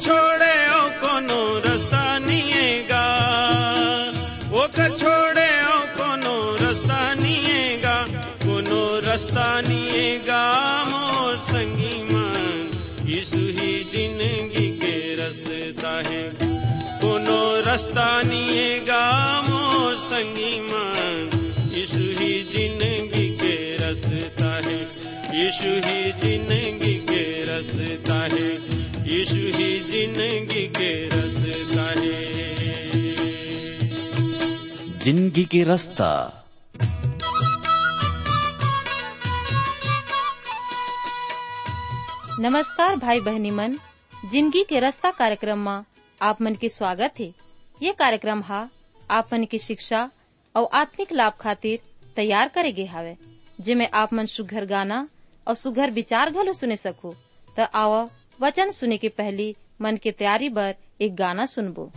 छोड़े ओ कोनो रास्ता निएगा। ओकर छोड़े ओ कोनो रास्ता निएगा। कोनो रास्ता निएगा ही ज़िंदगी के रास्ता है। कोनो रास्ता निएगा मोर संगी मान। यीशु ही ज़िंदगी के रास्ता है। यीशु ही ज़िंदगी यीशु ही ज़िंदगी के रास्ता है। ज़िंदगी के रास्ता। नमस्कार भाई बहनी मन। ज़िंदगी के रास्ता कार्यक्रम में आप मन के स्वागत है। ये कार्यक्रम हा आप मन की शिक्षा और आत्मिक लाभ खातिर तैयार करे गे हावे। जिमे आप मन सुघर गाना और सुघर विचार घलो सुने सको। तो आओ वचन सुने के पहली मन के तैयारी बर एक गाना सुनबो।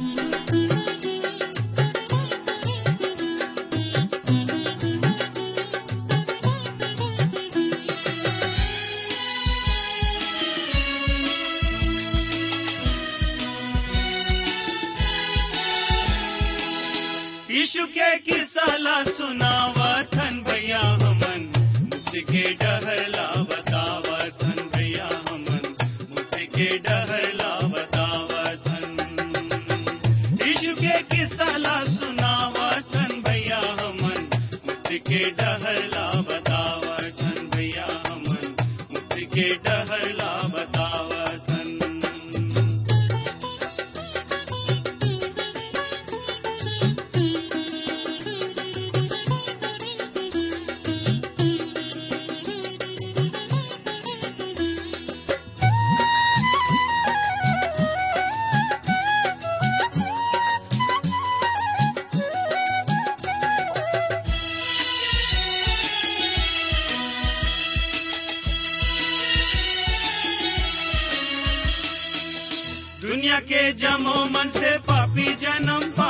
यीशु के किसाला सुनावा पापी जन्म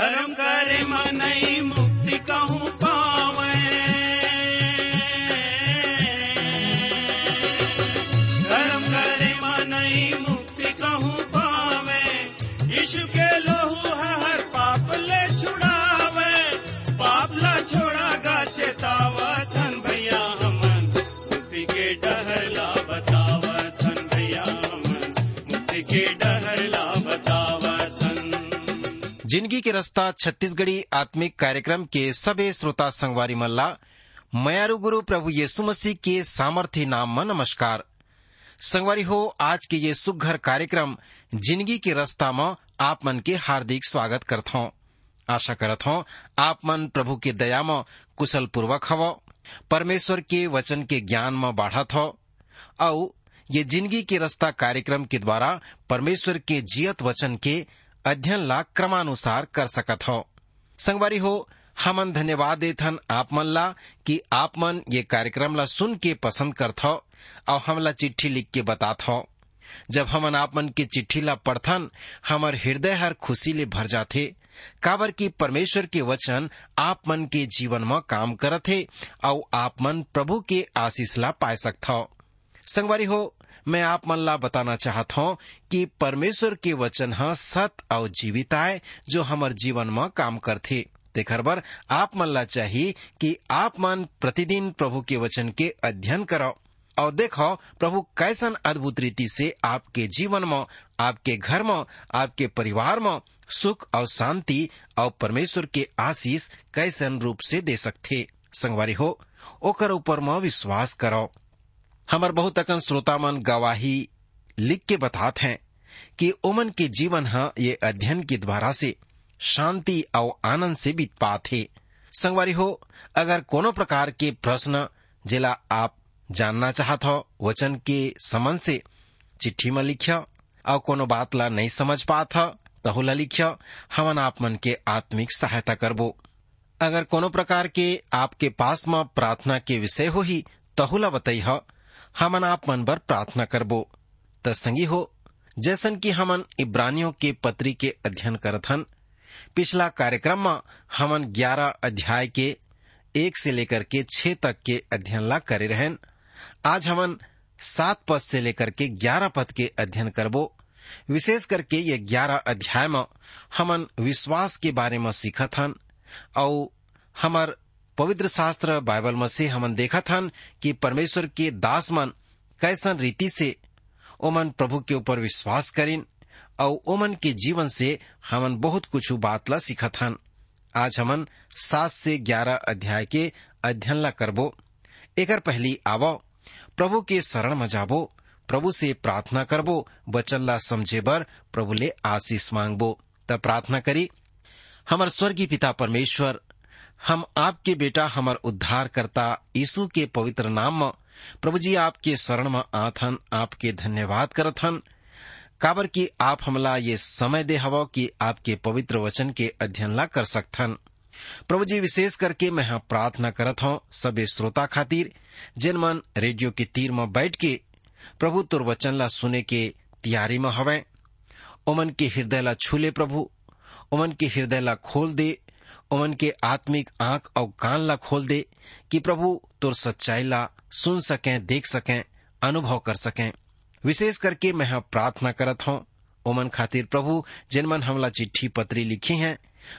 धर्म करे मनई मुक्ति कहूँ रास्ता छत्तीसगढ़ी आत्मिक कार्यक्रम के सभी श्रोता संगवारी मल्ला, मयारु गुरु प्रभु यीशु मसीह के सामर्थ्य नाम में नमस्कार। संगवारी हो, आज के ये सुघर कार्यक्रम ज़िंदगी के रास्ता में आप मन के हार्दिक स्वागत करत हूँ। आशा करत हूँ, आप मन प्रभु के दया में कुशल पूर्वक हव, परमेश्वर के वचन के ज्ञान में बाढ़त हो। औ ये ज़िंदगी के रास्ता कार्यक्रम के द्वारा परमेश्वर के जियत वचन के अध्ययन ला क्रमानुसार कर सकत हो। संगवारी हो, हमन धन्यवाद देथन आप मन ला कि आप मन ये कार्यक्रम ला सुन के पसंद करत हो और हमला चिट्ठी लिख के बातात हो। जब हमन आप मन के चिट्ठी ला पढ़थन, हमर हृदय हर खुशी ले भर जाथे। काबर की परमेश्वर के वचन आप मन के जीवन में काम करत हे और आप मन प्रभु के आशीष ला पाए सकथो संगवारी हो मैं आप मन ला बताना चाहता हूँ कि परमेश्वर के वचन ह सत और जीवित आए जो हमर जीवन में काम करथे। तेखर बर, आप मन ला चाहिए कि आप मन प्रतिदिन प्रभु के वचन के अध्ययन करो और देखो, प्रभु कैसन अद्भुत रीति से आपके जीवन में, आपके घर में, आपके परिवार में सुख और शांति और परमेश्वर के आशीष कैसन रूप से दे सकते संगवारी हो, ओकर ऊपर में विश्वास करो हमार बहुत अकन श्रोता मन गवाही लिख के बतात हैं कि ओमन के जीवन ह ये अध्ययन के द्वारा से शांति और आनंद से बीत पात है। संगवारी हो, अगर कोनो प्रकार के प्रश्न जिला आप जानना चाहत हो, वचन के समन से चिट्ठी में लिखिया और कोनो बात ला नहीं समझ पात ह तहुला लिखिया, हमन आप मन के आत्मिक सहायता करबो। अगर कोनो प्रकार के आपके पास में प्रार्थना के विषय हो ही तहुला बताई हमन आप मन बर प्रार्थना करबो। त हो, जैसन कि हमन इब्रानियों के पत्री के अध्ययन करथन पिछला कार्यक्रम में हमन ग्यारह अध्याय के एक से लेकर के छह तक के अध्ययन ला करे रहन। आज हमन सात पद से लेकर के ग्यारह पद के अध्ययन करबो। विशेष करके ये ग्यारह अध्याय में हमन विश्वास के बारे में सीखत हन और हमार पवित्र शास्त्र बाइबल में से हमन देखत हन कि परमेश्वर के दास मन कैसन रीति से ओमन प्रभु के ऊपर विश्वास करिन और ओमन के जीवन से हमन बहुत कुछ बात ला सीखत हन। आज हमन सात से ग्यारह अध्याय के अध्ययन ला करबो। एकर पहली आवो, प्रभु के शरण में जाबो, प्रभु से प्रार्थना करबो, वचन ला समझे बर प्रभु ले आशीष मांगबो। तब प्रार्थना करी, हमार स्वर्गीय पिता परमेश्वर हम आपके बेटा हमर उद्धार करता यीशु के पवित्र नाम में प्रभु जी आपके शरण में आथन, आपके धन्यवाद करथन। काबर की आप हमला ये समय दे हवो कि आपके पवित्र वचन के अध्ययन ला कर सकथन। प्रभु जी विशेष करके मैं हाँ प्रार्थना करत हूँ सबे श्रोता खातिर, जिन मन रेडियो के तीर में बैठ के प्रभु तुर वचन ला सुने के तैयारी में हवे। ओमन के हृदय ला छूले प्रभु उमन के हृदय ला खोल दे ओमन के आत्मिक आँख और कान ला खोल दे कि प्रभु तुर सच्चाई ला सुन सकें, देख सकें, अनुभव कर सकें। विशेष करके मैं हाँ प्रार्थना करत हूँ। ओमन खातिर प्रभु, जिन मन हमला चिट्ठी पत्री लिखी हैं,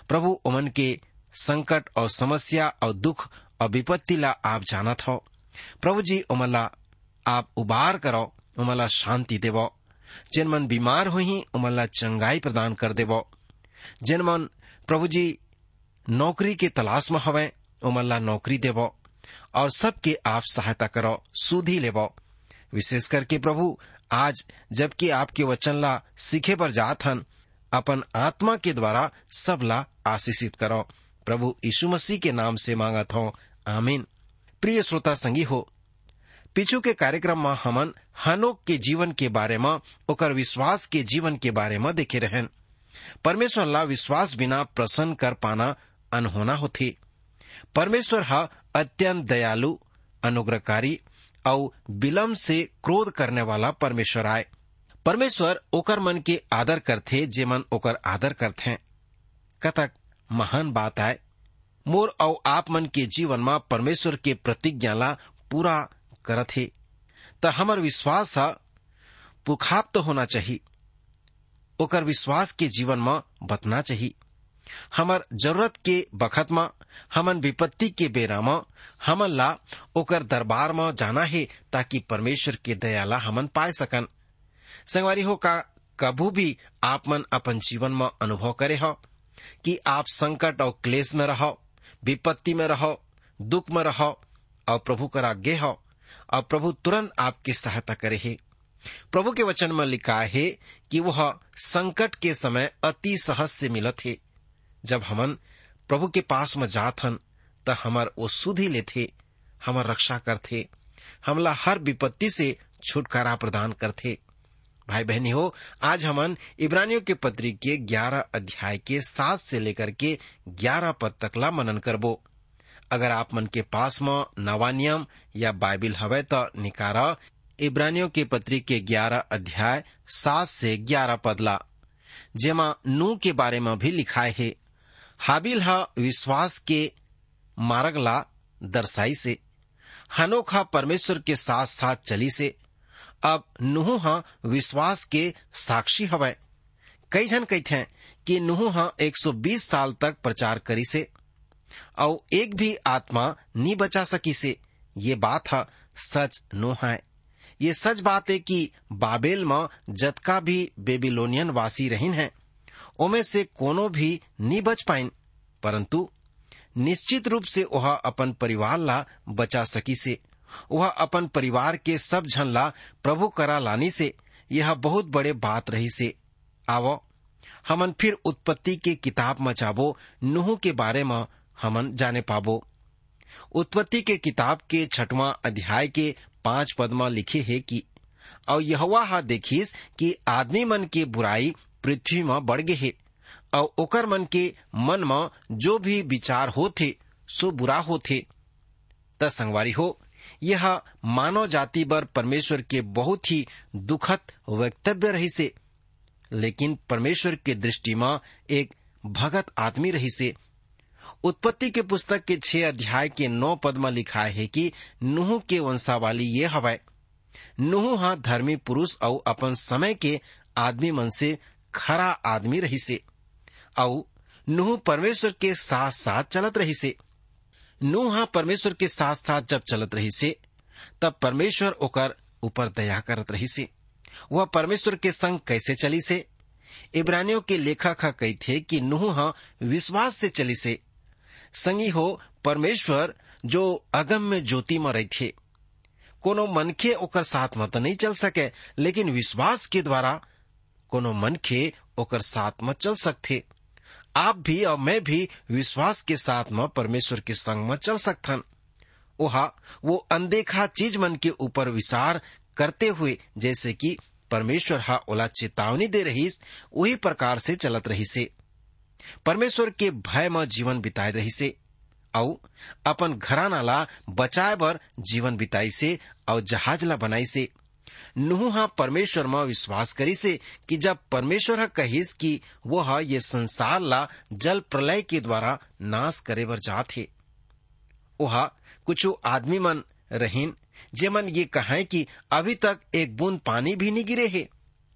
प्रभु ओमन के संकट और समस्या और दुख और विपत्ति ला आप जानत हो। प्रभु जी ओमला आप उबार करो उमला शांति देवो। जिन मन बीमार हुई उमला चंगाई प्रदान कर देवो। जिन मन प्रभु जी नौकरी के तलाश में हवे, उमल्ला नौकरी देवो, और सबके आप सहायता करो, सुधी लेवो। विशेष करके प्रभु, आज जबकि आपके वचन ला सीखे पर जात हन, अपन आत्मा के द्वारा सब ला आशीषित करो। प्रभु यीशु मसीह के नाम से मांगत हो। आमीन। प्रिय श्रोता संगी हो, पिछू के कार्यक्रम में हमन हनोक के जीवन के बारे में, ओकर विश्वास के जीवन के बारे में देखे रहन परमेश्वर ला विश्वास बिना प्रसन्न कर पाना अनहोना होथे परमेश्वर हा अत्यंत दयालु, अनुग्रहकारी और विलम्ब से क्रोध करने वाला परमेश्वर आए। परमेश्वर ओकर मन के आदर करथे, जे मन ओकर आदर करथे। कतक महान बात आए। मोर और आप मन के जीवन में परमेश्वर के प्रतिज्ञा ला पूरा करत हे त हमर विश्वास हा पुखाप्त होना चाहिए ओकर विश्वास के जीवन में बतना चाहिए हमर ज़रूरत के बखत में हमन विपत्ति के बेरा में हमन ला ओकर दरबार में जाना है ताकि परमेश्वर के दयाला हमन पाए सकन। संगवारी हो का कभू भी आप मन अपन जीवन में अनुभव करे हो कि आप संकट और क्लेश में रहो, विपत्ति में रहो, दुख में रहो, और प्रभु कर आगे हो, और प्रभु तुरंत आपकी सहायता करे है। प्रभु के वचन में लिखा है कि वह संकट के समय अति सहज से मिलत है। जब हमन प्रभु के पास में जात हन त हमर वो सुधी लेथे, हमर रक्षा करथे, हमला हर विपत्ति से छुटकारा प्रदान करथे। भाई बहनी हो, आज हमन इब्रानियों के पत्री के ग्यारह अध्याय के सात से लेकर के ग्यारह पद तक ला मनन करबो। अगर आप मन के पास में नवा नियम या बाइबिल हवे तो निकारा इब्रानियों के पत्री के ग्यारह अध्याय सात से ग्यारह पदला जेमा नू के बारे में भी लिखाए है। हाबिल हा विश्वास के मार्गला दर्शाई से हनोक हा परमेश्वर के साथ साथ चली से, अब नुह हा विश्वास के साक्षी हवय कई जन कहते कि नुह हा 120 साल तक प्रचार करी से और एक भी आत्मा नहीं बचा सकी से, ये बात है सच नो है। ये सच बात है कि बाबेल में जतका भी बेबीलोनियन वासी रहीन है ओमे से कोनो भी नहीं बच पाइन। परंतु निश्चित रूप से वह अपन परिवार ला बचा सकी से। वह अपन परिवार के सब झन ला प्रभु करा लानी से। यह बहुत बड़े बात रही से। आवो, हमन फिर उत्पत्ति के किताब मचाबो नुह के बारे में हमन जाने पाबो। उत्पत्ति के किताब के छठवां अध्याय के पाँच पद में लिखे है कि और यहवा हा देखिस कि आदमी मन के बुराई पृथ्वी में बढ़ गे है। और ओकर मन के मन में जो भी विचार होथे सो बुरा होथे त संगवारी हो, यह मानव जाति पर परमेश्वर के बहुत ही दुखद वक्तव्य रही से लेकिन परमेश्वर के दृष्टि में एक भगत आदमी रही से उत्पत्ति के पुस्तक के छह अध्याय के नौ पद में लिखा है कि नुह के वंशावाली ये हवय नुह हा धर्मी पुरुष और अपन समय के आदमी मन से खरा आदमी रही से और नुह परमेश्वर के साथ साथ चलत रही से नुह परमेश्वर के साथ साथ जब चलत रही से तब परमेश्वर ओकर ऊपर दया करत रही से वह परमेश्वर के संग कैसे चली से इब्रानियों के लेखक कही थे कि नुह विश्वास से चली से संगी हो परमेश्वर जो अगम में ज्योति में रही थे कोनो मनखे ओकर साथ में तो नहीं चल सके, लेकिन विश्वास के द्वारा कोनो मनखे ओकर साथ में चल सकते आप भी और मैं भी विश्वास के साथ में परमेश्वर के संग में चल सकथन। ओहा, वो अनदेखा चीज़ मन के ऊपर विचार करते हुए, जैसे कि परमेश्वर हा ओला चेतावनी दे रहीस वही प्रकार से चलत रही से परमेश्वर के भय में जीवन बिताए रही से और अपन घराना ला बचाए बर जीवन बिताई से और जहाज़ ला बनाई से नुह हा परमेश्वर में विश्वास करी से कि जब परमेश्वर हा कहिस कि वो हा ये संसार ला जल प्रलय के द्वारा नाश करे बर जात है ओहा, कुछ आदमी मन रहीन जेमन ये कहें कि अभी तक एक बूंद पानी भी नहीं गिरे है।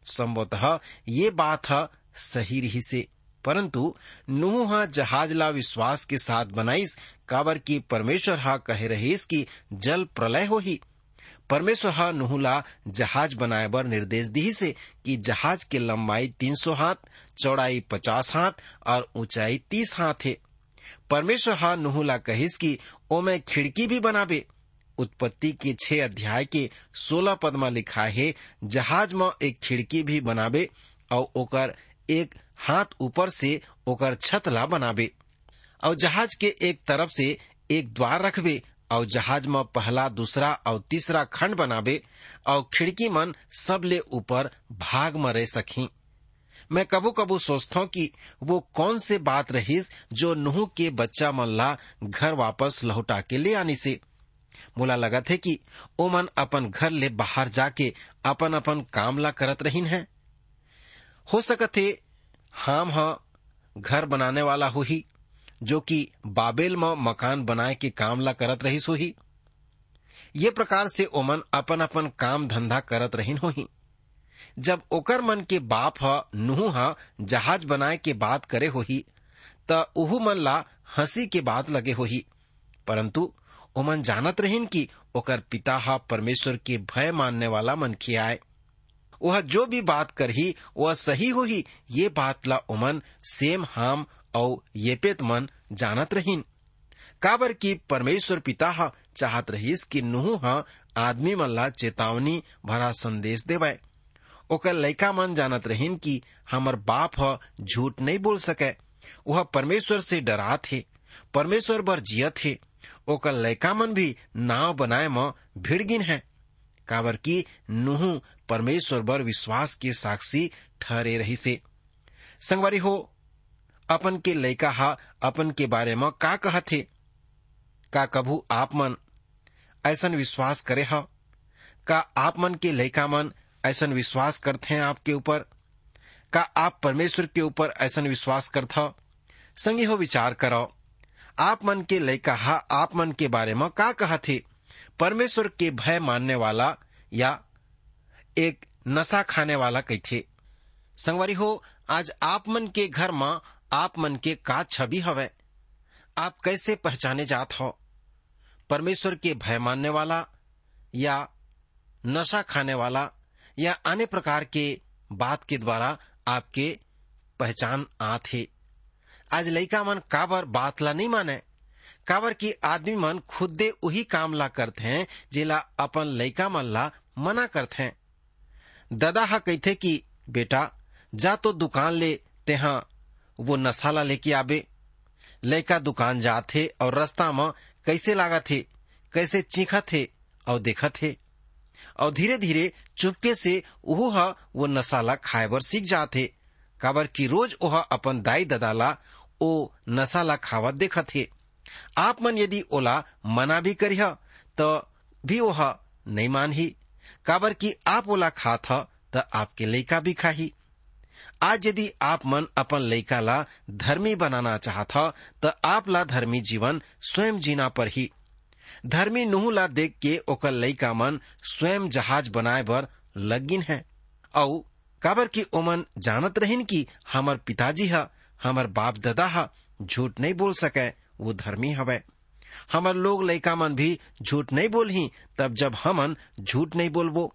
संभवतः ये बात है सही रही से, परंतु नूह हा जहाज़ ला विश्वास के साथ बनाईस, काबर की परमेश्वर हा कहे रहीस कि जल प्रलय हो ही। परमेश्वर हा नुहला जहाज़ बनाए बर निर्देश दी से कि जहाज़ के लंबाई 300 हाथ, चौड़ाई 50 हाथ और ऊंचाई 30 हाथ है। परमेश्वर हा नुहला कहिस कि ओमे खिड़की भी बनाबे उत्पत्ति के छह अध्याय के सोलह पद में लिखा है, जहाज़ में एक खिड़की भी बनाबे और ओकर एक हाथ ऊपर से ओकर छत ला बनाबे और जहाज़ के एक तरफ़ से एक द्वार रखबे और जहाज़ में पहला, दूसरा और तीसरा खंड बनाबे और खिड़की मन सब ले ऊपर भाग में रह सकी मैं कबू कबू सोचता हूँ कि वो कौन से बात रहीस जो नुह के बच्चा मन ला घर वापस लौटा के ले आनी से। मोला लगा थे कि मन अपन घर ले बाहर जाके अपन अपन काम ला करत रहीन है। हो सकत हम हा, घर बनाने वाला हो ही जो कि बाबेल में मकान बनाए के काम ला करत रहीस हो ही ये प्रकार से ओमन अपन अपन काम धंधा करत रहीन हो ही जब ओकर मन के बाप ह, नुह हा, जहाज़ बनाए के बात करे हो ही त उहू मन ला हँसी के बात लगे हो ही परंतु ओमन जानत रहीन कि ओकर पिता हा परमेश्वर के भय मानने वाला मनखे आए। वह जो भी बात करही, वह सही हो ही ये बात ला ओमन सेम हाम और येपेत मन जानत रहीन। काबर की परमेश्वर पिता हा चाहत रहीस कि नुह ह आदमी मन ला चेतावनी भरा संदेश देवय ओकर लइका मन जानत रहीन कि हमर बाप ह झूठ नहीं बोल सके। वह परमेश्वर से डरात हे, परमेश्वर बर जियत हे। ओकर लइका मन भी नाव बनाए म भिड़गिन है। काबर की नुह परमेश्वर बर विश्वास के साक्षी ठहरे रही से संगवारी हो अपन के लइका हा, अपन के बारे में का कहत का कभू आप मन ऐसन विश्वास करे हा? का आप मन के लड़का मन ऐसा विश्वास करते हैं आपके ऊपर? का आप परमेश्वर के ऊपर ऐसा विश्वास करता संगी हो विचार करो आप मन के लड़का हा, आप मन के बारे में का कहा थे परमेश्वर के भय मानने वाला या एक नशा खाने वाला कही थे संगवारी हो, आज आप मन के घर में आप मन के का छवि हवे। आप कैसे पहचाने जात हो? परमेश्वर के भय मानने वाला या नशा खाने वाला या अन्य प्रकार के बात के द्वारा आपके पहचान आथे आज लइका मन काबर बात ला नहीं माने? काबर की आदमी मन खुद दे वही काम ला करते हैं, जेला अपन लइका मन ला मना करते हैं। दादा हा कहते कि, बेटा, जा तो दुकान ले, तेहा वो नसाला लेके आबे लड़का दुकान जाथे और रास्ता में कैसे लागा थे कैसे चीखा थे और देखा थे और धीरे धीरे चुपके से ओह वो नसाला खाए बर सीख जाथे। काबर की रोज ओह अपन दाई ददाला ओ नसाला खावा देखा थे आप मन यदि ओला मना भी करिह तो भी ओह नहीं मानही। काबर की आप ओला खा था तो आपके लइका भी खाही। आज यदि आप मन अपन लइका ला धर्मी बनाना चाहत ह, त आप ला धर्मी जीवन स्वयं जीना पर ही धर्मी नुह ला देख के ओकर लइका मन स्वयं जहाज़ बनाए बर लगिन है। औ, काबर की ओमन जानत रहिन कि हमर पिताजी ह, हमर बाप दादा ह, झूठ नहीं बोल सके, वो धर्मी हवे। हमर लोग लइका मन भी झूठ नहीं बोलही, तब जब हमन झूठ नहीं बोलबो।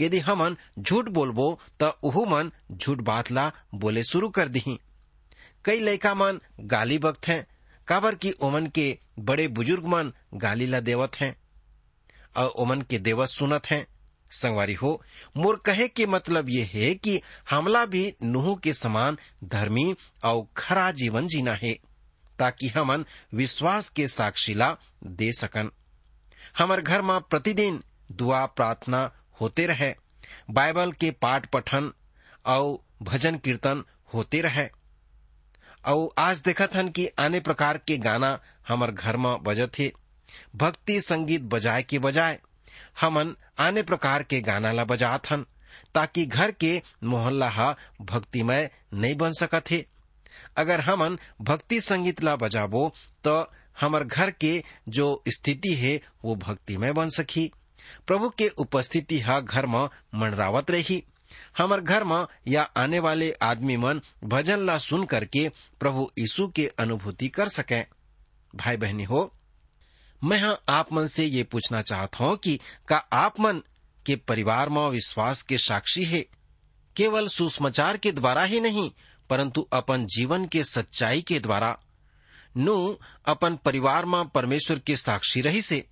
यदि हमन झूठ बोलबो, त उहू मन झूठ बात ला बोले शुरू कर दही। कई लइका मन गाली बकत हैं, काबर की ओमन के बड़े बुज़ुर्ग मन गाली ला देवत हैं। और ओमन के देवत सुनत हैं। संगवारी हो, मोर कहे के मतलब ये है कि हमला भी नुह के समान धर्मी और खरा जीवन जीना है, ताकि हमन विश्वास के साक्षीला दे सकन। हमर घर में प्रतिदिन दुआ प्रार्थना होते रहे। बाइबल के पाठ पठन और भजन कीर्तन होते रहे। और आज देखत हन कि आने प्रकार के गाना हमर घर में बजत हे भक्ति संगीत बजाए के बजाय हमन आने प्रकार के गाना ला बजात हन, ताकि घर के मोहल्ला हा भक्तिमय नहीं बन सकत हे अगर हमन भक्ति संगीत ला बजाबो तो हमर घर के जो स्थिति है, वो भक्तिमय बन सकी प्रभु के उपस्थिति हा घर में मंडरावत रही। हमर घर में या आने वाले आदमी मन भजन ला सुन करके प्रभु यीशु के अनुभूति कर सके। भाई बहनी हो, मैं हाँ आप मन से ये पूछना चाहता हूँ कि का आप मन के परिवार में विश्वास के साक्षी है? केवल सुसमाचार के द्वारा ही नहीं, परंतु अपन जीवन के सच्चाई के द्वारा। नु अपन परिवार में परमेश्वर के साक्षी रही से।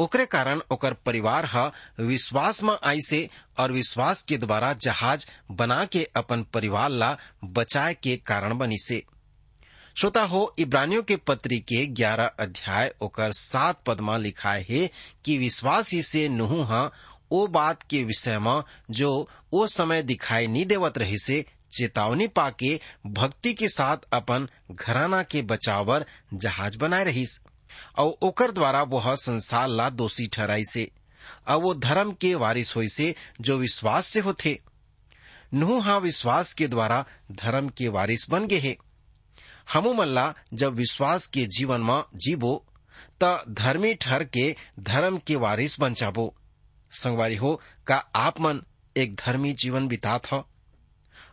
ओकरे कारण ओकर परिवार ह विश्वास में आई से और विश्वास के द्वारा जहाज़ बना के अपन परिवार ला बचाए के कारण बनी से श्रोता हो, इब्रानियों के पत्री के ग्यारह अध्याय ओकर सात पद में लिखाए है कि विश्वास ही से नुहू हा, ओ बात के विषय में जो ओ समय दिखाई नहीं देवत रही से चेतावनी पाके भक्ति के साथ अपन घराना के बचावर जहाज़ बनाए रहीस। और ओकर द्वारा वह संसार ला दोषी ठहराई से, और वो धर्म के वारिस होई से जो विश्वास से होते नुह हा विश्वास के द्वारा धर्म के वारिस बन गए है। हमू मल्ला जब विश्वास के जीवन में जीवो त धर्मी ठहर के धर्म के वारिस बन जाबो। संगवारी हो, का आप मन एक धर्मी जीवन बिता था।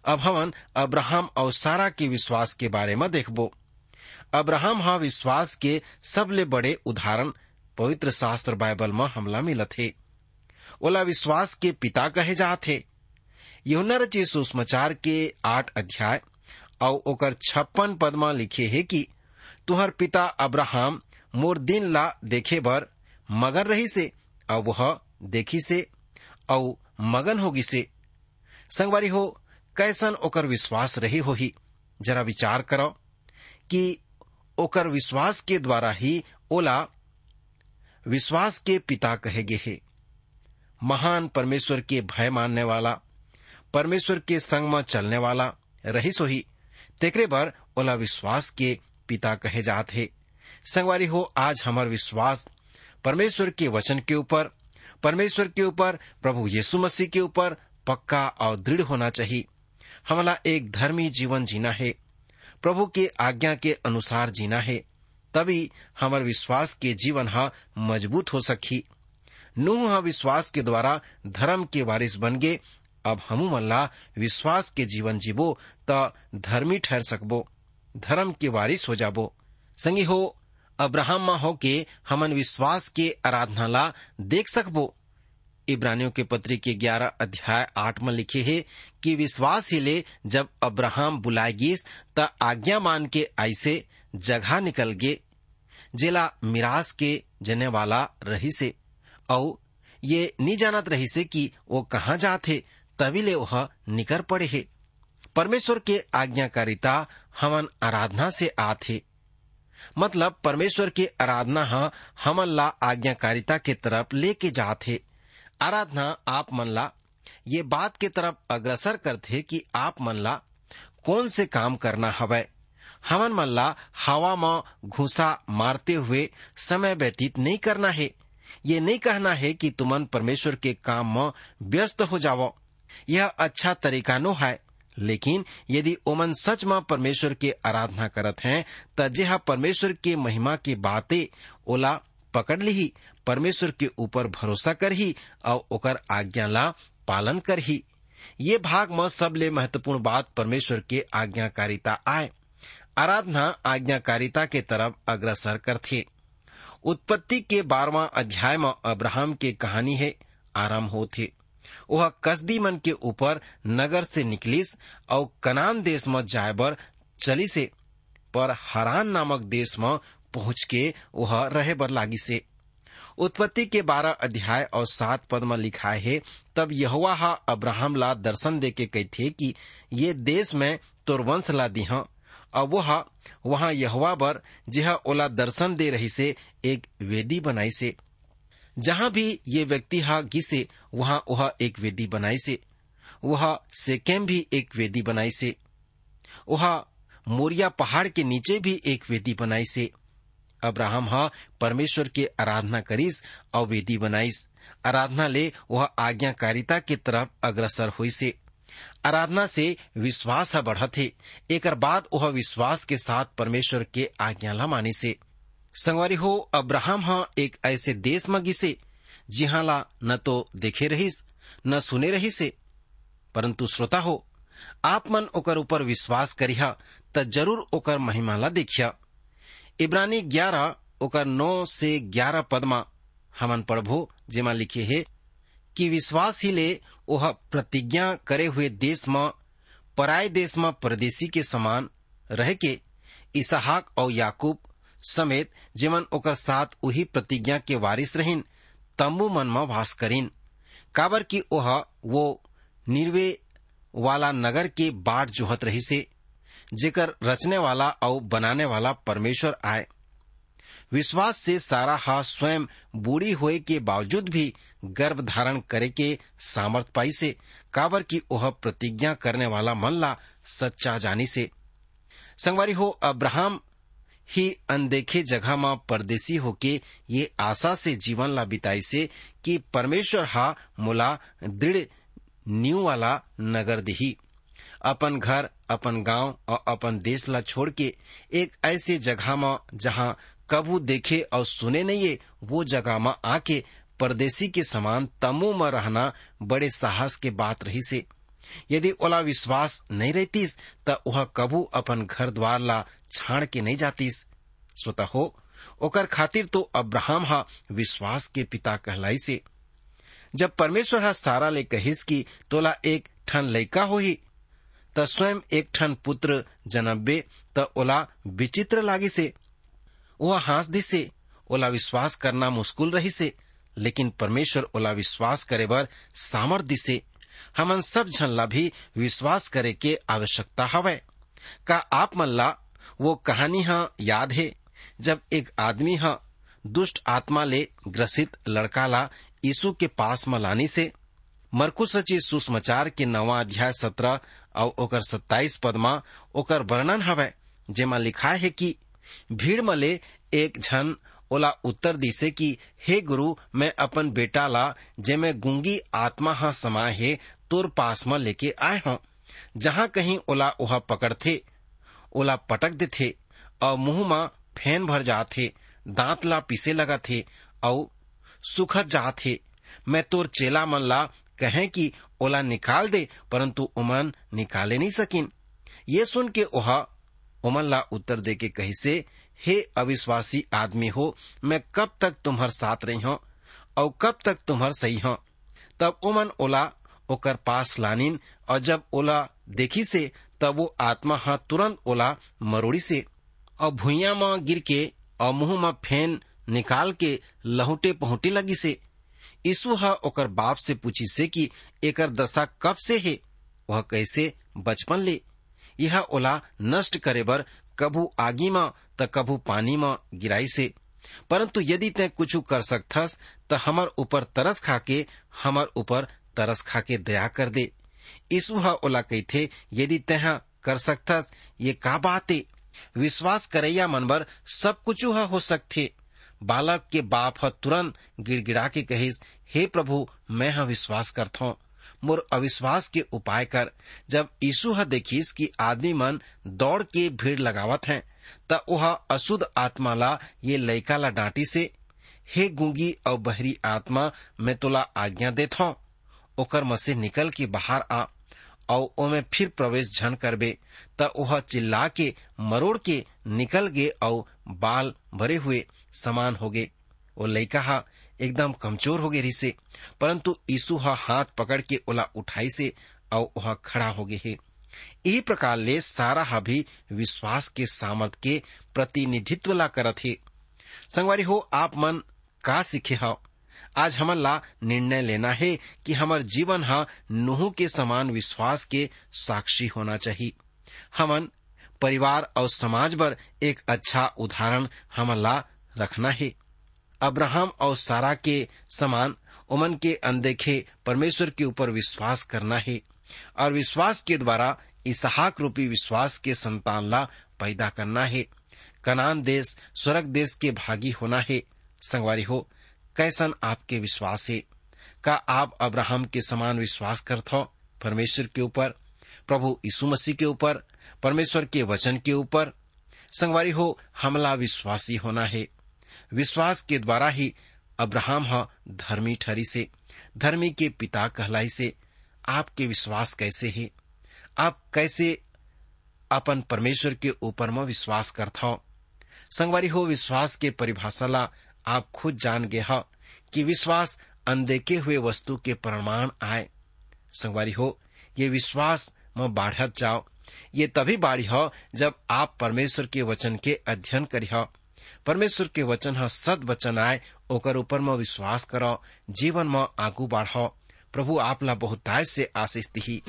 अब हमन अब्राहम और सारा के विश्वास के बारे में देखबो। अब्राहम हा विश्वास के सबले बड़े उदाहरण पवित्र शास्त्र बाइबल में हमला मिलत हे। ओला विश्वास के पिता कहे जात हे। यहुना रचे सुषमाचार के आठ अध्याय और ओकर छप्पन पद में लिखे है कि, तुहर पिता अब्राहम मोर दिन ला देखे बर मगन रही से और वह देखी से और मगन होगी से संगवारी हो, कैसन ओकर विश्वास रही होही? जरा विचार करो कि ओकर विश्वास के द्वारा ही ओला विश्वास के पिता कहे गे हे। महान परमेश्वर के भय मानने वाला, परमेश्वर के संग में चलने वाला, रही सोही तेकरे बर ओला विश्वास के पिता कहे जात हे। संगवारी हो, आज हमार विश्वास परमेश्वर के वचन के ऊपर, परमेश्वर के ऊपर, प्रभु यीशु मसीह के ऊपर पक्का और दृढ़ होना चाहिए। हमला एक धर्मी जीवन जीना है। प्रभु के आज्ञा के अनुसार जीना है, तभी हमारे विश्वास के जीवन हा मज़बूत हो सकी नूह हा विश्वास के द्वारा धर्म के वारिस बन गए अब हमू मल्ला विश्वास के जीवन जीवो त धर्मी ठहर सकबो, धर्म के वारिस हो जाबो। संगी हो, अब्राहम मा हो के हमन विश्वास के आराधना ला देख सकबो। इब्रानियों के पत्री के ग्यारह अध्याय आठ में लिखे है कि विश्वास ही ले, जब अब्राहम बुलाए गिस त आज्ञा मान के ऐसे जगह निकल गे जेला मिरास के जने वाला रही से औ ये नी जानत रही से कि वो कहाँ जाते, तभी ले वह निकर पड़े है। परमेश्वर के आज्ञाकारिता हमन आराधना से आथे मतलब परमेश्वर के आराधना हा हमन ला आज्ञाकारिता के तरफ़ लेके जाथे आराधना, आप मन ला ये बात के तरफ़ अग्रसर करथे कि आप मन ला कौन से काम करना हवय हमन मन ला हवा में घुसा मारते हुए समय व्यतीत नहीं करना है। ये नहीं कहना है कि तुमन परमेश्वर के काम में व्यस्त हो जाओ यह अच्छा तरीका नो है। लेकिन यदि ओमन सच में परमेश्वर के आराधना करत हैं त जेहा परमेश्वर के महिमा की बातें ओला पकड़ ली परमेश्वर के ऊपर भरोसा कर ही और ओकर आज्ञा ला पालन कर ही। ये भाग में सबले महत्वपूर्ण बात परमेश्वर के आज्ञाकारिता आए आराधना आज्ञाकारिता के तरफ़ अग्रसर करथे। उत्पत्ति के बारवा अध्याय में अब्राहम के कहानी है आराम होथे। वह कसदी मन के ऊपर नगर से निकलिस और कनान देश में जाय बर चली से पर हरान नामक देश में पहुँच के वह रहे बर लागी से उत्पत्ति के बारह अध्याय और सात पद में लिखा है, तब यहुआ अब्राहम ला दर्शन दे के कही थे कि, ये देश में तोर वंश ला दीह और वह वहाँ यहुआ बर, जेह ओला दर्शन दे रही से, एक वेदी बनाई से। जहाँ भी ये व्यक्ति हा गिसे वहाँ वह एक वेदी बनाई से। वह सेकेम भी एक वेदी बनाई से। वह मोरिया पहाड़ के नीचे भी एक वेदी बनाई से। अब्राहम हा परमेश्वर के आराधना करीस और वेदी बनाईस। आराधना ले वह आज्ञाकारिता की तरफ़ अग्रसर हुई से आराधना से विश्वास हा बढ़त है। एक बाद वह विश्वास के साथ परमेश्वर के आज्ञा ला मानी से संगवारी हो, अब्राहम हा एक ऐसे देश में गिसे जिहा ला न तो देखे रहिस, न सुने रही से परंतु श्रोता हो, आप मन ओकर ऊपर विश्वास करिहा, त ज़रूर ओकर महिमा ला देखिया इब्रानी ग्यारह, ओकर नौ से ग्यारह पदमा हमन पढ़बो, जेमा लिखे है, कि विश्वास ही ले ओह प्रतिज्ञा करे हुए देश में पराय देश में परदेशी के समान रह के इसहाक और याकूब समेत जेमन ओकर साथ वही प्रतिज्ञा के वारिस रहिन तंबू मन में वास करीन। काबर की ओह वो निर्वे वाला नगर के बाट जोहत रही से जेकर रचने वाला और बनाने वाला परमेश्वर आए। विश्वास से सारा हा स्वयं बूढ़ी होए के बावजूद भी गर्भ धारण करे के सामर्थ पाई से काबर की ओह प्रतिज्ञा करने वाला मन ला सच्चा जानी से। संगवारी हो, अब्राहम ही अनदेखे जगह में परदेसी होके ये आशा से जीवन ला बिताई से कि परमेश्वर हा मुला दृढ़ न्यू वाला नगर दिही। अपन घर, अपन गाँव और अपन देश ला छोड़ के एक ऐसे जगह में जहाँ कबू देखे और सुने नहीं है, वो जगह में आके परदेसी के समान तमो में रहना बड़े साहस के बात रही से। यदि ओला विश्वास नहीं रहतीस, त वह कबू अपन घर द्वार ला छाड़ के नहीं जातीस। श्रोता हो, ओकर खातिर तो अब्राहम हा विश्वास के पिता कहलाई से। जब परमेश्वर हा सारा ले कहिस कि तोला एक ठन लैका हो ही त स्वयं एक ठन पुत्र जनबे त ओला विचित्र लागी से वह हास दिसे, ओला विश्वास करना मुश्किल रही से लेकिन परमेश्वर ओला विश्वास करे बर सामर्थ दिसे। हमन सब झन ला भी विश्वास करे के आवश्यकता हवय। का आप मन ला वो कहानी हा याद है, जब एक आदमी हा दुष्ट आत्मा ले ग्रसित लड़का ला यीशु के पास में लानी से मरकुस रची सुसमाचार के नवा अध्याय सत्रह और ओकर सत्ताईस पद ओकर वर्णन हवय जेमा लिखा है कि, भीड़ मले एक झन ओला उत्तर दिसे कि, हे गुरु, मैं अपन बेटा ला, जे मैं गुंगी आत्मा हा समाये हे, तोर पास म लेके आए हूँ। जहाँ कहीं ओला ओहा पकड़ थे ओला पटक दे थे और मुँह मा फ़ैन भर जा थे दांत ला पीसे लगा थे और सुखत जा थे मैं तोर चेला मन ला कहें कि, ओला निकाल दे, परंतु उमन निकाले नहीं सकिन। ये सुन के ओहा, उमन ला उत्तर दे के कही से हे अविश्वासी आदमी हो, मैं कब तक तुम्हार साथ रही हूँ, और कब तक तुम्हार सही हूँ? तब उमन ओला ओकर पास लानिन, और जब ओला देखी से, तब वो आत्मा हा तुरंत ओला मरोड़ी से, और भुइया म गिर के, और मुँह म फेन निकाल के लहुटे पहुंटे लगी से। यीशु हा ओकर बाप से पूछी से कि, एकर दशा कब से है? वह कैसे बचपन ले? यह ओला नष्ट करे बर कभू आगी मा त कभू पानी मा गिराई से। परंतु यदि तय कुछ कर सकथस, त हमर ऊपर तरस खाके, हमर ऊपर तरस खाके दया कर दे। यीशु हा ओला कहथे यदि तह कर सकथस, ये का बात है विश्वास करैया मन सब कुछ हा हो सकथे। बालक के बाप ह तुरंत गिड़गिड़ा के कहिस हे प्रभु, मैं हा विश्वास करथो। मोर अविश्वास के उपाय कर। जब यीशु ह देखिस कि आदमी मन दौड़ के भीड़ लगावत हैं, त ओह अशुद्ध आत्मा ला ये लइका ला डांटी से, हे गुंगी और बहरी आत्मा, मैं तोला आज्ञा देत हूँ ओकर में से निकल के बाहर आ और ओमे फिर प्रवेश झन करबे। त ओह चिल्ला के, मरोड़ के निकल गे और बाल भरे हुए। समान हो गे वो लइका हा एकदम कमज़ोर हो गे रिसे परंतु यीशु हा हाथ पकड़ के ओला उठाई से, और वह खड़ा हो गे हे। यही प्रकार ले सारा हा भी विश्वास के सामर्थ के प्रतिनिधित्व ला करत हे। संगवारी हो, आप मन का सीखे हो आज हमन ला निर्णय लेना है कि हमार जीवन हा नुह के समान विश्वास के साक्षी होना चाहिए। हमन परिवार और समाज पर एक अच्छा उदाहरण हमन ला रखना है। अब्राहम और सारा के समान उमन के अनदेखे परमेश्वर के ऊपर विश्वास करना है और विश्वास के द्वारा इसहाक रूपी विश्वास के संतान ला पैदा करना है। कनान देश, स्वर्ग देश के भागी होना है। संगवारी हो, कैसन आपके विश्वास है? का आप अब्राहम के समान विश्वास करते हो? परमेश्वर के ऊपर, प्रभु यीशु मसीह के ऊपर, परमेश्वर के वचन के ऊपर। संगवारी हो, हमला विश्वासी होना है। विश्वास के द्वारा ही अब्राहम ह धर्मी ठरी से, धर्मी के पिता कहलाई से, आपके विश्वास कैसे है? आप कैसे अपन परमेश्वर के ऊपर में विश्वास करता हो संगवारी हो, विश्वास के परिभाषा ला आप खुद जान गए हो कि विश्वास अनदेखे हुए वस्तु के प्रमाण आए। संगवारी हो, ये विश्वास में बाढ़त जाओ। ये तभी बाढ़ी हो जब आप परमेश्वर के वचन के अध्ययन करी हो। परमेश्वर के वचन ह सद वचन आए, ओकर ऊपर में विश्वास करो, जीवन में आगू बढ़ो। प्रभु आप ला बहुताय से आशीष दी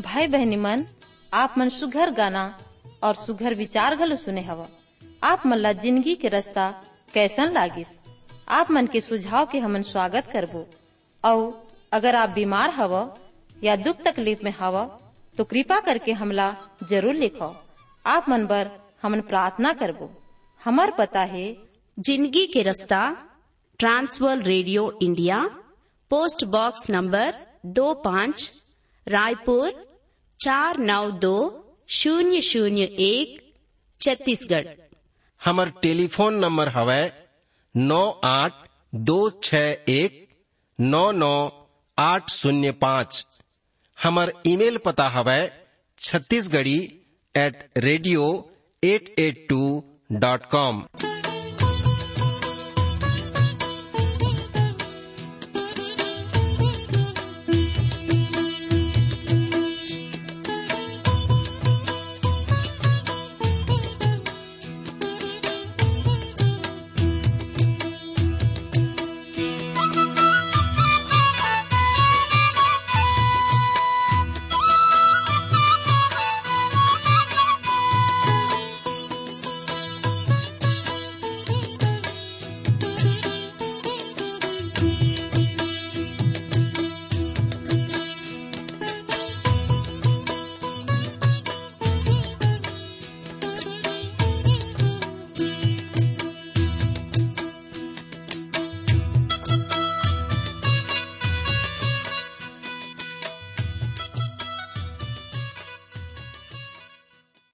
भाई बहनी मन, आप मन सुघर गाना और सुघर विचार घलो सुने हवा। आप मन ला ज़िंदगी के रास्ता कैसन लागिस? आप मन के सुझाव के हमन स्वागत करबो। और अगर आप बीमार हव या दुख तकलीफ़ में हव तो कृपा करके हमला ज़रूर लिखो। आप मन बर हमन प्रार्थना करबो। हमार पता है ज़िंदगी के रास्ता Transworld radio India post box number दो पाँच रायपुर चार नौ दो शून्य शून्य एक छत्तीसगढ़। हमर टेलीफोन नंबर हवै नौ आठ दो छ एक नौ नौ आठ शून्य पाँच। हमार ईमेल पता हवै Chhattisgarhi at radio at at two dot com